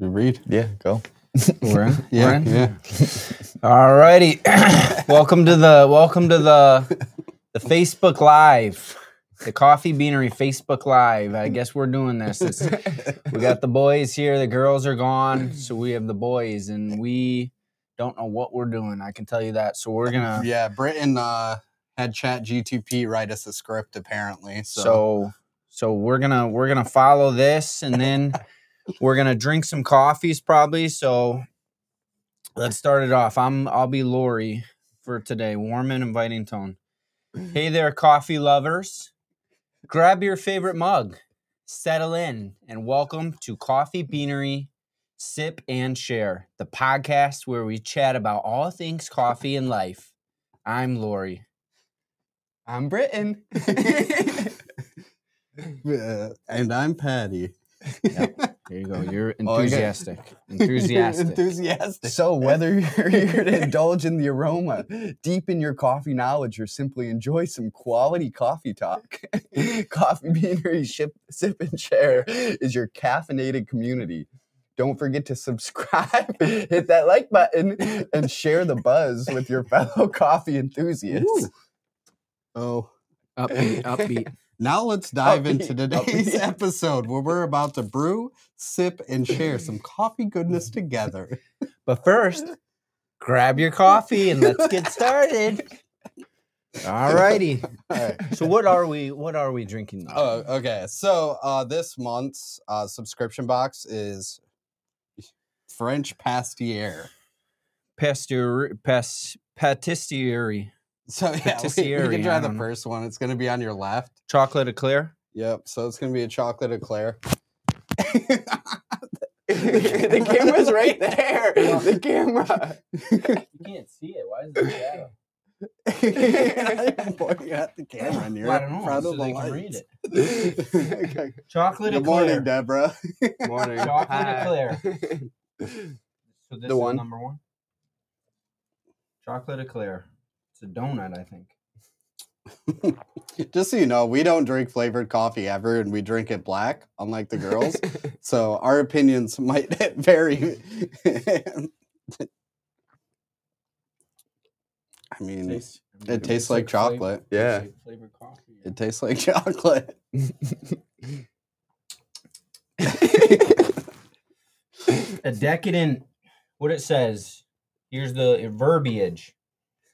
You read? Yeah, go. We're in. Yeah, We're in? yeah. Alrighty. welcome to the welcome to the the Facebook Live. The Coffee Beanery Facebook Live. I guess we're doing this. It's- we got the boys here, the girls are gone, so we have the boys and we don't know what we're doing. I can tell you that. So we're gonna Yeah, Britain uh, had Chat GTP write us a script apparently. So, so so we're gonna we're gonna follow this and then we're gonna drink some coffees probably so let's start it off. I'm i'll be lori for today warm and inviting tone. Hey there coffee lovers. Grab your favorite mug settle in and welcome to coffee beanery sip and share the podcast where we chat about all things coffee and life. I'm lori. I'm Britain. And I'm Patty. There you go you're Oh, okay. enthusiastic enthusiastic Enthusiastic. so whether you're here to indulge in the aroma, deepen your coffee knowledge, or simply enjoy some quality coffee talk, Coffee Beanery Ship, Sip and Share is your caffeinated community. Don't forget to subscribe, hit that like button, and share the buzz with your fellow coffee enthusiasts. Oh, upbeat upbeat now let's dive into Upbeat, today's upbeat. episode where we're about to brew, sip, and share some coffee goodness together. But first, grab your coffee and let's get started. All righty. All right. So what are we what are we drinking now? Oh, okay. So uh, this month's uh, subscription box is French Pastier. Pasteur pas, patisserie. So yeah, we, we can try the first one. It's going to be on your left. Chocolate eclair. Yep. So it's going to be a chocolate eclair. the camera's right there. The camera. You can't see it. Why is it shadow? I'm pointing at the camera and you're I don't in front so of the they read it. Okay. Chocolate Good eclair. morning, Deborah. Morning. Chocolate Hi. eclair. So this The is one. number one. Chocolate eclair. It's a donut, I think. Just so you know, we don't drink flavored coffee ever, and we drink it black, unlike the girls. so our opinions might vary. I mean, Tastes- it tastes like flav- chocolate. Yeah. flavored coffee. It tastes like chocolate. a decadent what it says here's the verbiage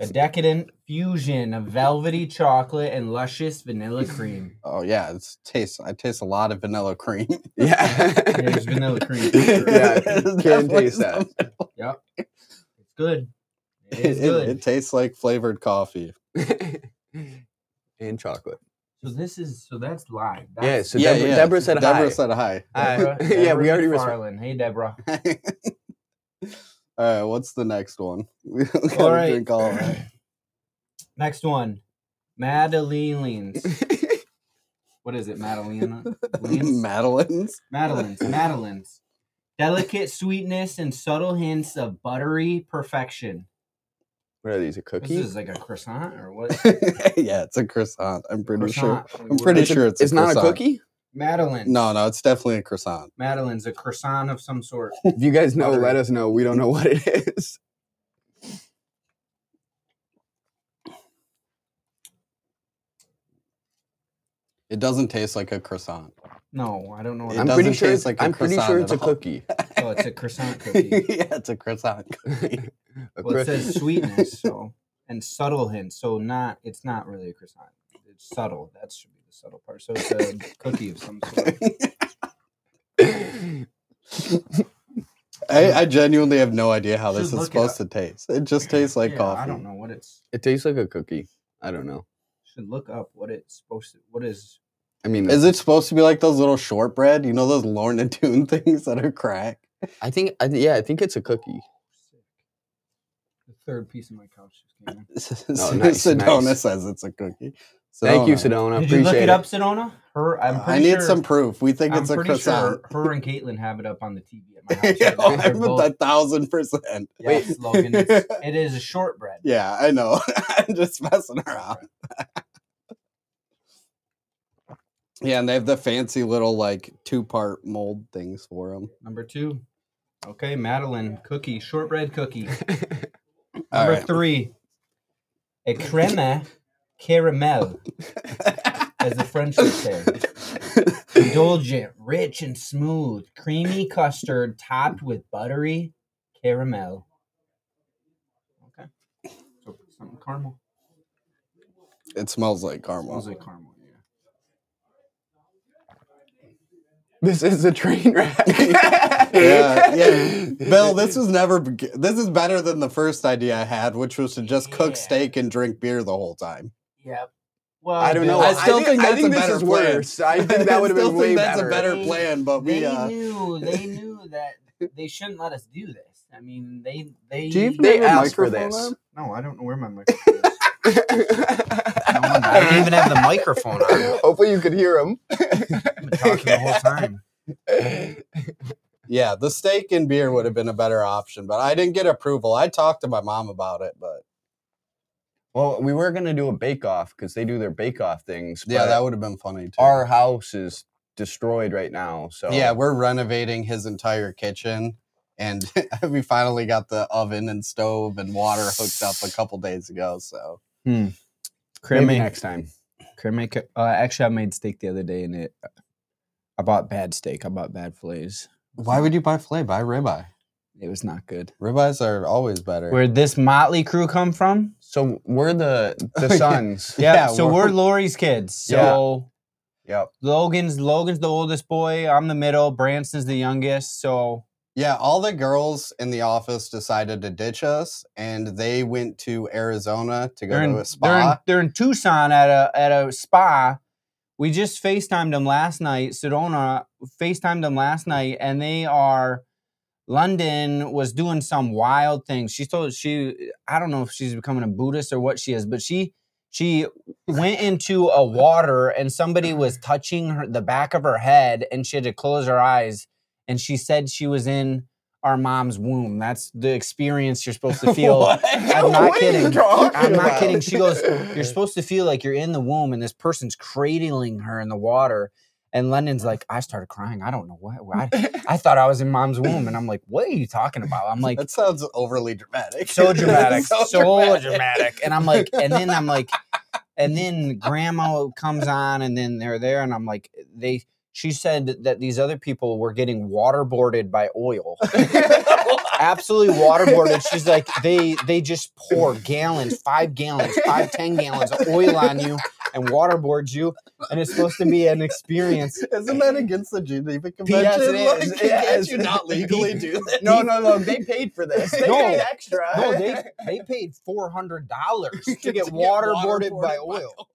a decadent fusion of velvety chocolate and luscious vanilla cream Oh yeah, it tastes. I taste a lot of vanilla cream. Yeah. There's vanilla cream. Yeah, It's can taste that. some- yep it's good it It, is it- good it tastes like flavored coffee. and chocolate. so this is so that's live Yeah, that's so Deborah, Deborah said Deborah hi. said hi. Hi. Deborah- yeah, we already responded. McFarlane. hey deborah all right, what's the next one? We gotta all right drink all of it. next one madeleines what is it madeline Madeline's. Madeline's, Madeline's. Delicate sweetness and subtle hints of buttery perfection. What are these? A cookie? This is like a croissant or what? yeah, it's a croissant. I'm pretty sure. I'm pretty It's sure it's. a it's not a cookie. Madeline. No, no, it's definitely a croissant. Madeline's a croissant of some sort. If you guys know, let us know. We don't know what it is. It doesn't taste like a croissant. No, I don't know. What It I'm pretty sure. It's, like a I'm pretty sure it's a cookie. Oh, it's a croissant cookie. yeah, it's a croissant cookie. A well, it says sweetness, so and subtle hints. So not. It's not really a croissant. It's subtle. That should be the subtle part. So it's a cookie of some sort. I, I genuinely have no idea how this Just is supposed to taste. It just tastes like Yeah, coffee. I don't know what it's. It tastes like a cookie. I don't know. Should look up what it's supposed to. What is I mean, Is it supposed to be like those little shortbread? You know those Lorna Doone things that are crack? I think. I, yeah, I think it's a cookie. The third piece of my couch just came in. Oh, nice, Sedona nice. says it's a cookie. Thank you, Sedona. Sedona. Did you look it, it. up, Sedona? Her, I'm pretty I need sure, some proof. We think I'm it's a pretty croissant. sure her and Caitlin have it up on the TV at my house. yeah, right oh, now. I'm both- a thousand percent. yes, Logan. It's, it is a shortbread. Yeah, I know. I'm just messing around. Yeah, and they have the fancy little like two part mold things for them. Number two. Okay, Madeline cookie, shortbread cookie. All Number right. three, a creme caramel, as the French would say. Indulgent, rich and smooth, creamy custard topped with buttery caramel. Okay. So something caramel. It smells like caramel. Smells like caramel. Yeah. This is a train wreck. yeah, yeah. Bill, this was never. This is better than the first idea I had, which was to just cook Yeah. steak and drink beer the whole time. Yep. Well, I don't know. I still think I that's think a this better is plan. worse. I think that would have been way think that's better. a better They- plan, but we. they Uh, knew they knew that they shouldn't let us do this. I mean, they they. do you even They asked for this. on? no, I don't know where my microphone is. I didn't even have the microphone on. Hopefully, you could hear him. I've been talking the whole time. Yeah, the steak and beer would have been a better option, but I didn't get approval. I talked to my mom about it, but Well, we were gonna do a bake off because they do their bake off things. yeah, but that would have been funny too. our house is destroyed right now. So Yeah, we're renovating his entire kitchen, and we finally got the oven and stove and water hooked up a couple days ago. So maybe Creme, next time. creme. Uh, actually, I made steak the other day, and it. I bought bad steak. I bought bad fillets. why would you buy filet? Buy ribeye. It was not good. Ribeyes are always better. Where'd this motley crew come from? So we're the the sons. Yeah, Yeah, so we're- we're Lori's kids. So Yep. Logan's Logan's the oldest boy. I'm the middle. Branson's the youngest. So yeah, all the girls in the office decided to ditch us, and they went to Arizona to go they're in, to a they're in spa. they're in Tucson at a at a spa. We just FaceTimed them last night. Sedona FaceTimed them last night, and they are London was doing some wild things. She told she I don't know if she's becoming a Buddhist or what she is, but she she went into a water and somebody was touching her the back of her head and she had to close her eyes and she said she was in our mom's womb. That's the experience you're supposed to feel. I'm not What kidding. I'm not about? kidding. She goes, You're supposed to feel like you're in the womb and this person's cradling her in the water. And London's like, I started crying. I don't know what. I, I thought I was in mom's womb. And I'm like, What are you talking about? I'm like, that sounds overly dramatic. so dramatic, so, dramatic. dramatic. And I'm like, and then I'm like, and then grandma comes on, and then they're there, and I'm like, they. She said that these other people were getting waterboarded by oil. Absolutely waterboarded. She's like, they they just pour gallons, five gallons, five, ten gallons of oil on you and waterboard you. And it's supposed to be an experience. Isn't that against the Geneva Convention? Yes, it Like, is. can't Yes. you not legally do that? no, no, no. They paid for this. They No. paid extra. No, they they paid four hundred dollars to To get get waterboarded by waterboarded by oil.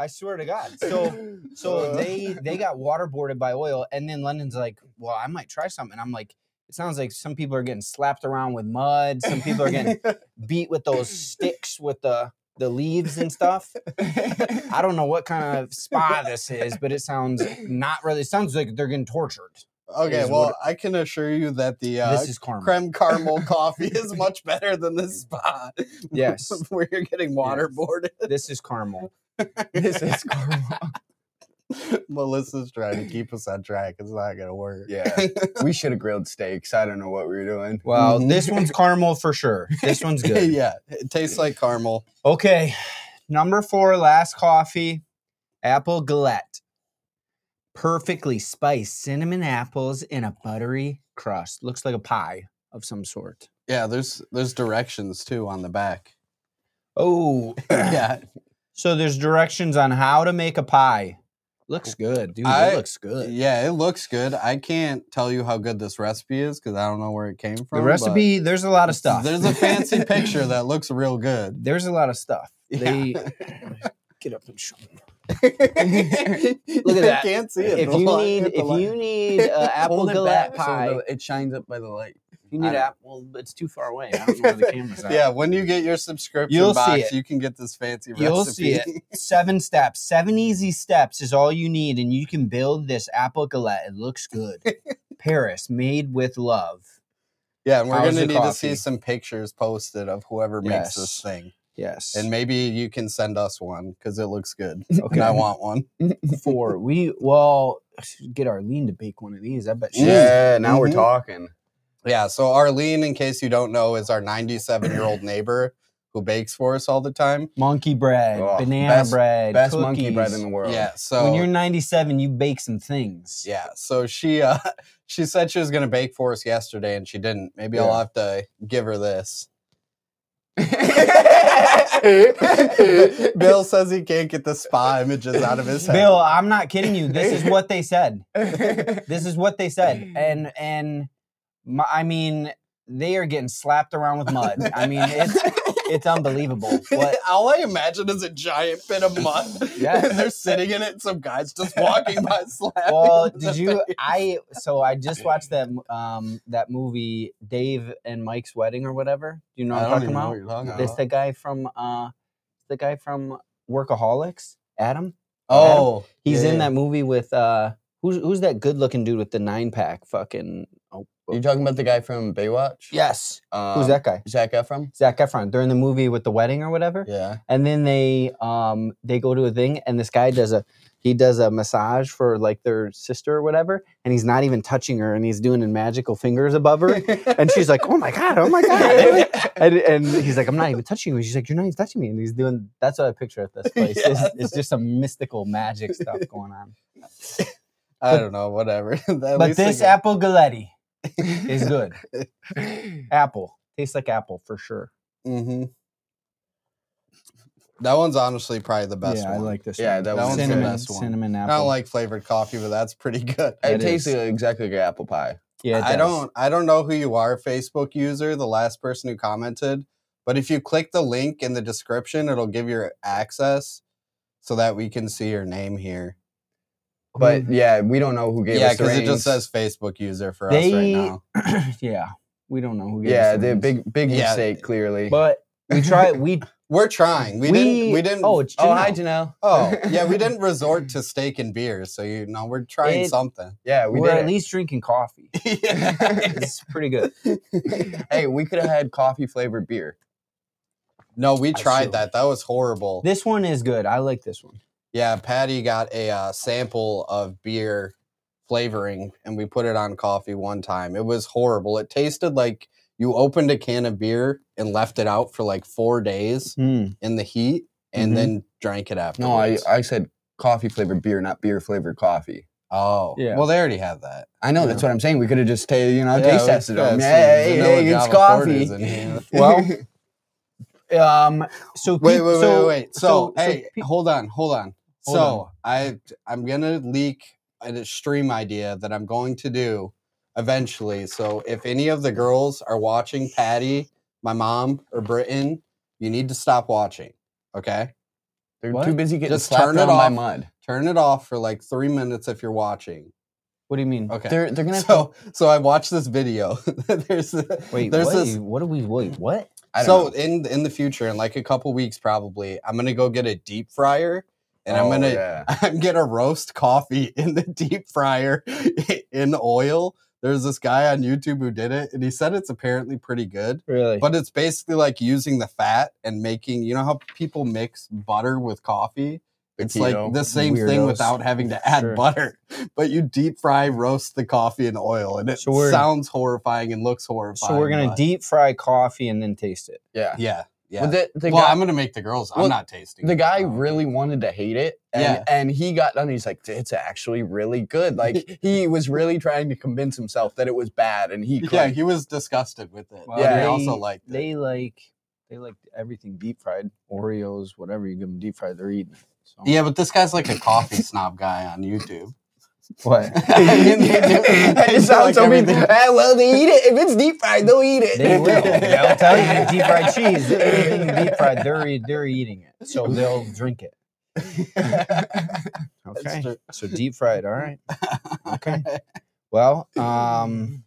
I swear to God. So so Uh, they they got waterboarded by oil, and then London's like, "Well, I might try something." I'm like, "It sounds like some people are getting slapped around with mud. Some people are getting beat with those sticks with the the leaves and stuff." I don't know what kind of spa this is, but it sounds not really. It sounds like they're getting tortured. Okay, well, what- I can assure you that the uh, this is karma. creme caramel coffee is much better than this spot. Yes. where you're getting waterboarded. This is caramel. this is caramel. Melissa's trying to keep us on track. It's not gonna work. Yeah, we should have grilled steaks. I don't know what we were doing. Well, Mhm. this one's caramel for sure. This one's good. yeah, it tastes like caramel. Okay, number four, last coffee, apple galette. Perfectly spiced cinnamon apples in a buttery crust. Looks like a pie of some sort. Yeah, there's there's directions too on the back. Oh, yeah, So there's directions on how to make a pie. Looks good, dude. I- it looks good. yeah, it looks good. I can't tell you how good this recipe is because I don't know where it came from. The recipe, there's a lot of stuff. There's a fancy picture that looks real good. There's a lot of stuff. They get up and show. me. Look at that. I can't see it. If you light- need, if light. you need uh, apple galette back so pie, the- it shines up by the light. if you need apple. It's too far away. I don't know where the camera's at. yeah, when you get your subscription You'll box, you can get this fancy You'll recipe. see it. Seven steps, seven easy steps is all you need, and you can build this apple galette. It looks good. Paris, made with love. Yeah, and we're How's gonna need to see some pictures posted of whoever makes this thing, Yes. and maybe you can send us one because it looks good, okay. and I want one. four. We well get Arlene to bake one of these. I bet she. Yeah, now we're Mhm. talking. Yeah, so Arlene, in case you don't know, is our 97 year old neighbor who bakes for us all the time. Monkey bread, Oh, banana best- bread, Best monkey bread in the world. Yeah, so when you're 97, you bake some things. yeah, so she uh she said she was gonna bake for us yesterday and she didn't. Maybe I'll have to give her this. Bill says he can't get the spa images out of his head. Bill, I'm not kidding you. This is what they said. This is what they said, mm. and and my, I mean, they are getting slapped around with mud. I mean, it's it's unbelievable. What All I imagine is a giant pit of mud. Yeah. and they're sitting in it, and some guys just walking by slapping. well did you face. i so i just watched that um that movie dave and mike's wedding or whatever do you know what i'm talking about it's the guy from uh the guy from workaholics adam Oh, he's yeah, in yeah. that movie with uh who's who's that good looking dude with the nine pack fucking You talking about the guy from Baywatch? yes. Um, who's that guy? Zac Efron. zac efron they're in the movie with the wedding or whatever. Yeah. and then they um they go to a thing and this guy does a he does a massage for like their sister or whatever and he's not even touching her and he's doing magical fingers above her. And she's like oh my god oh my god. And, and he's like i'm not even touching you. She's like you're not even touching me. And he's doing that's what i picture at this place. It's, it's just some mystical magic stuff going on. I don't know, whatever. At but this apple galletti is good apple tastes like apple for sure Mm-hmm. That one's honestly probably the best yeah one. i like this Yeah, one. that one's the best one. cinnamon apple. I don't like flavored coffee, but that's pretty good. It It tastes is. exactly like apple pie. yeah I don't I don't know who you are, Facebook user, the last person who commented, but if you click the link in the description, it'll give you access so that we can see your name here. But yeah, we don't know who gave yeah, us the because it just says Facebook user for us They- right now. yeah, we don't know who. Gave Yeah, us the big big Yeah. mistake clearly. But we try. We We're trying. We, didn't we didn't Oh, it's oh, hi Janelle. Janelle. Oh. oh, yeah, we didn't resort to steak and beer, so you know we're trying It- something. Yeah, we We are did. at least drinking coffee. It's pretty good. hey, we could have had coffee flavored beer. no, we I tried that. That was horrible. This one is good. I like this one. Yeah, Patty got a uh, sample of beer flavoring, and we put it on coffee one time. It was horrible. It tasted like you opened a can of beer and left it out for like four days in the heat, and Mhm. then drank it Mm-hmm. No, I. I said coffee flavored beer, not beer flavored coffee. oh, Yeah. Well, they already have that. I know that's what I'm saying. We could have just ta- you know Yeah, taste tested yeah, them. some Hey, hey, it's coffee. Porters. Well, Um. So wait, wait, wait, so- wait, wait. So, so hey, pe- hold on, hold on. Hold so I I'm gonna leak a stream idea that I'm going to do eventually. So if any of the girls are watching Patty, my mom, or Britain, you need to stop watching. Okay, They're What? too busy getting Just slapped turn it around by mud. turn it off for like three minutes if you're watching. what do you mean? Okay. They're they're gonna have so so I watched this video. there's Wait. there's what? this do you- what do we? Wait. What? I so don't know. in in the future, in like a couple weeks, probably, I'm gonna go get a deep fryer, and I'm Oh, gonna yeah. I'm gonna roast coffee in the deep fryer in oil. There's this guy on YouTube who did it, and he said it's apparently pretty good. Really? But it's basically like using the fat and making. You know how people mix butter with coffee? It's like the same thing without having to add Sure. butter, but you deep fry roast the coffee in oil, and it So sounds horrifying and looks horrifying. so we're gonna but- deep fry coffee and then taste it. yeah. yeah, yeah. Well, the, the well, guy, I'm gonna make the girls. I'm not tasting. the guy really wanted to hate it, and Yeah. and he got done. He's like, it's actually really good. Like he was really trying to convince himself that it was bad, and he Yeah, couldn't. he was disgusted with it. Well, yeah, they- he also liked it. They like they like everything deep fried. Oreos, whatever you give them deep fried, they're eating. So. yeah, but this guy's like a coffee snob guy on YouTube. What? I mean, they do- they it sounds like so mean. everything. Ah, well, they eat it if it's deep fried. They'll eat it. They will. They'll tell you deep fried cheese. Anything deep fried, they're they're eating it, so they'll drink it. Okay. So deep fried. All right. Okay. Well, um,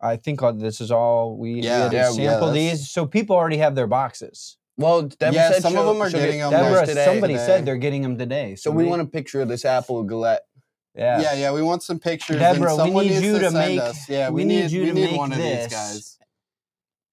I think this is all we, we Yeah. had to Yeah, yeah, sample that's- these. So people already have their boxes. Well, Deborah Yeah, said some of she'll- them are getting get 'em, theirs Deborah, today. somebody today. said they're getting them today. So we want a picture of this apple galette. Yeah. yeah, yeah, we want some pictures. Deborah, and we someone need needs you to, to send make- us. Yeah, we we, need need you we to need make one of this. these guys.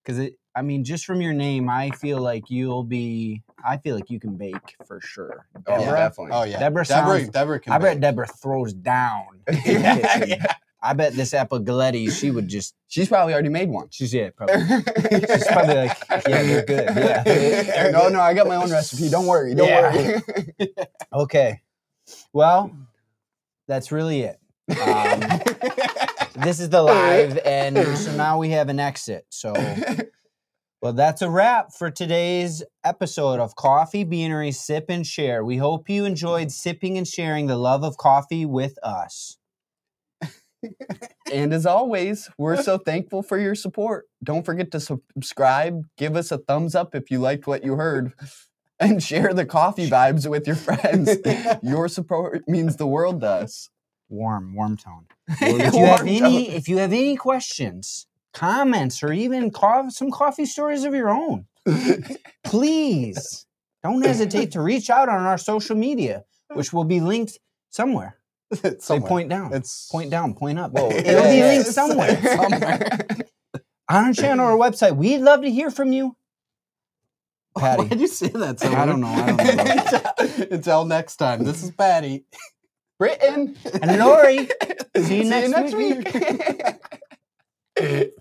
Because it, I mean, just from your name, I feel like you'll be. I feel like you can bake for sure. Oh, Deborah, definitely. Oh yeah, Deborah Deborah, sounds- Deborah can. I bet bake. Deborah throws down. yeah, yeah. I bet this Apple Epigaletti, she would just. She's probably already made one. She's it. Probably. She's probably like, yeah, you're good. Yeah. no, no, I got my own recipe. Don't worry. Don't Yeah. worry. Okay. Well, that's really it. Um, this is the live, and so now we have an exit. So, well, that's a wrap for today's episode of Coffee Beanery Sip and Share. We hope you enjoyed sipping and sharing the love of coffee with us. And as always, we're so thankful for your support. Don't forget to subscribe, give us a thumbs up if you liked what you heard, and share the coffee vibes with your friends. Your support means the world to us. Warm, warm tone. If you have any, if you have any questions, comments, or even co- some coffee stories of your own, please don't hesitate to reach out on our social media, which will be linked somewhere. It's somewhere. point down, It's point down, point up. Whoa, It'll be linked somewhere. somewhere. on our channel or website. We'd love to hear from you. Patty. Why'd you say that? So I don't know. I don't know. Until next time, this is Patty, Britain, and Lori. See you See next, you next week. week.